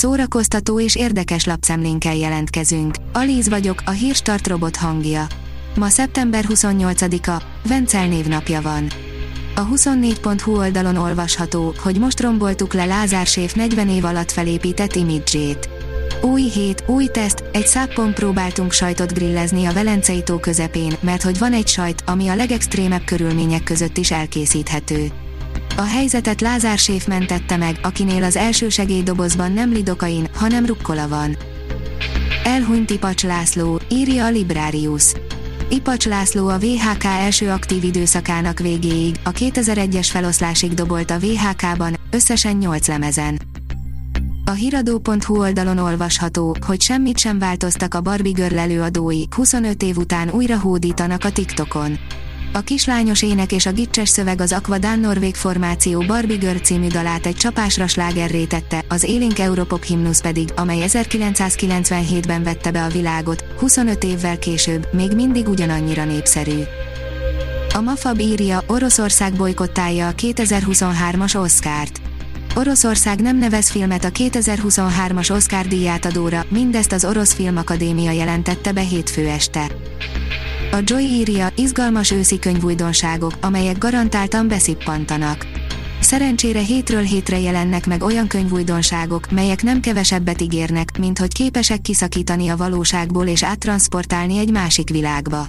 szórakoztató és érdekes lapszemlénkkel jelentkezünk. Alíz vagyok, a hírstart robot hangja. Ma szeptember 28-a, Vencel névnapja van. A 24.hu oldalon olvasható, hogy most romboltuk le Lázár Séf 40 év alatt felépített imidzsét. Új hét, új teszt, egy száppon próbáltunk sajtot grillezni a Velencei tó közepén, mert hogy van egy sajt, ami a legextrémebb körülmények között is elkészíthető. A helyzetet Lázár Séf mentette meg, akinél az első segélydobozban nem lidokain, hanem rukkola van. Elhunyt Ipacs László, írja a Librarius. Ipacs László a VHK első aktív időszakának végéig, a 2001-es feloszlásig dobolt a VHK-ban, összesen 8 lemezen. A hiradó.hu oldalon olvasható, hogy semmit sem változtak a Barbie Girl előadói, 25 év után újra hódítanak a TikTokon. A kislányos ének és a gicses szöveg az Aqua Dán Norvég formáció Barbie Girl című dalát egy csapásra slágerré tette, az élénk Europop himnusz pedig, amely 1997-ben vette be a világot, 25 évvel később, még mindig ugyanannyira népszerű. A Mafab írja, Oroszország bolykottálja a 2023-as Oscárt. Oroszország nem nevez filmet a 2023-as Oscar díjátadóra, mindezt az Orosz Filmakadémia jelentette be hétfő este. A Joy írja, izgalmas őszi könyvújdonságok, amelyek garantáltan beszippantanak. Szerencsére hétről hétre jelennek meg olyan könyvújdonságok, melyek nem kevesebbet ígérnek, mint hogy képesek kiszakítani a valóságból és áttransportálni egy másik világba.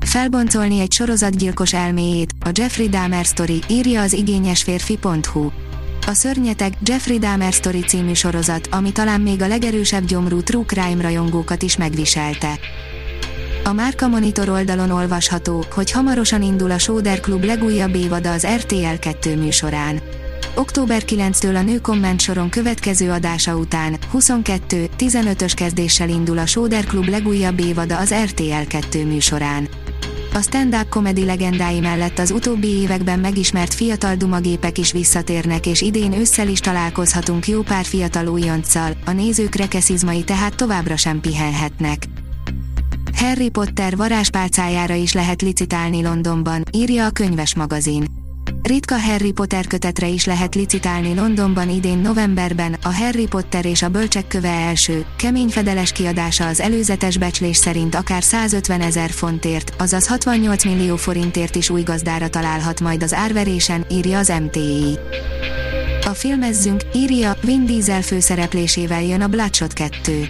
Felboncolni egy sorozatgyilkos elméjét, a Jeffrey Dahmer Story, írja az igényesférfi.hu. A szörnyeteg Jeffrey Dahmer Story című sorozat, ami talán még a legerősebb gyomrú true crime rajongókat is megviselte. A Márka Monitor oldalon olvasható, hogy hamarosan indul a Sóder Klub legújabb évada az RTL 2 műsorán. Október 9-től a nő komment soron következő adása után 22-15-ös kezdéssel indul a Sóder Klub legújabb évada az RTL 2 műsorán. A stand-up komedi legendái mellett az utóbbi években megismert fiatal dumagépek is visszatérnek és idén ősszel is találkozhatunk jó pár fiatal újonccal, a nézők rekeszizmai tehát továbbra sem pihenhetnek. Harry Potter varázspálcájára is lehet licitálni Londonban, írja a könyves magazin. Ritka Harry Potter kötetre is lehet licitálni Londonban idén novemberben, a Harry Potter és a Bölcsek köve első, kemény fedeles kiadása az előzetes becslés szerint akár 150 ezer fontért, azaz 68 millió forintért is új gazdára találhat majd az árverésen, írja az MTI. A filmezzünk, írja, Vin Diesel főszereplésével jön a Bloodshot 2.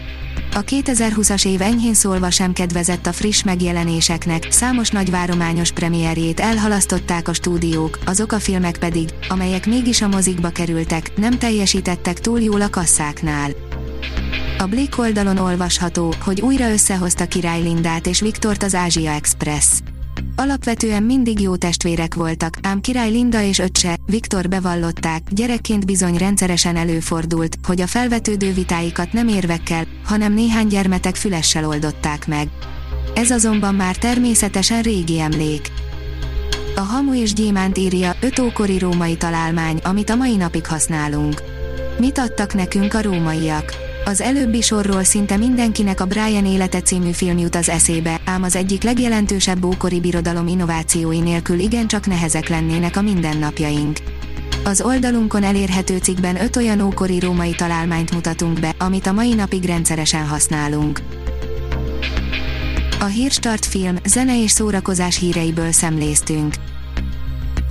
A 2020-as év enyhén szólva sem kedvezett a friss megjelenéseknek, számos nagyvárományos premierjét elhalasztották a stúdiók, azok a filmek pedig, amelyek mégis a mozikba kerültek, nem teljesítettek túl jól a kasszáknál. A Blick oldalon olvasható, hogy újra összehozta Király Lindát és Viktort az Ázsia Express. Alapvetően mindig jó testvérek voltak, ám király Linda és öccse, Viktor bevallották, gyerekként bizony rendszeresen előfordult, hogy a felvetődő vitáikat nem érvekkel, hanem néhány gyermetek fülessel oldották meg. Ez azonban már természetesen régi emlék. A Hamu és Gyémánt írja, öt ókori római találmány, amit a mai napig használunk. Mit adtak nekünk a rómaiak? Az előbbi sorról szinte mindenkinek a Brian élete című film jut az eszébe, ám az egyik legjelentősebb ókori birodalom innovációi nélkül igencsak nehezek lennének a mindennapjaink. Az oldalunkon elérhető cikkben öt olyan ókori római találmányt mutatunk be, amit a mai napig rendszeresen használunk. A Hírstart film, zene és szórakozás híreiből szemléztünk.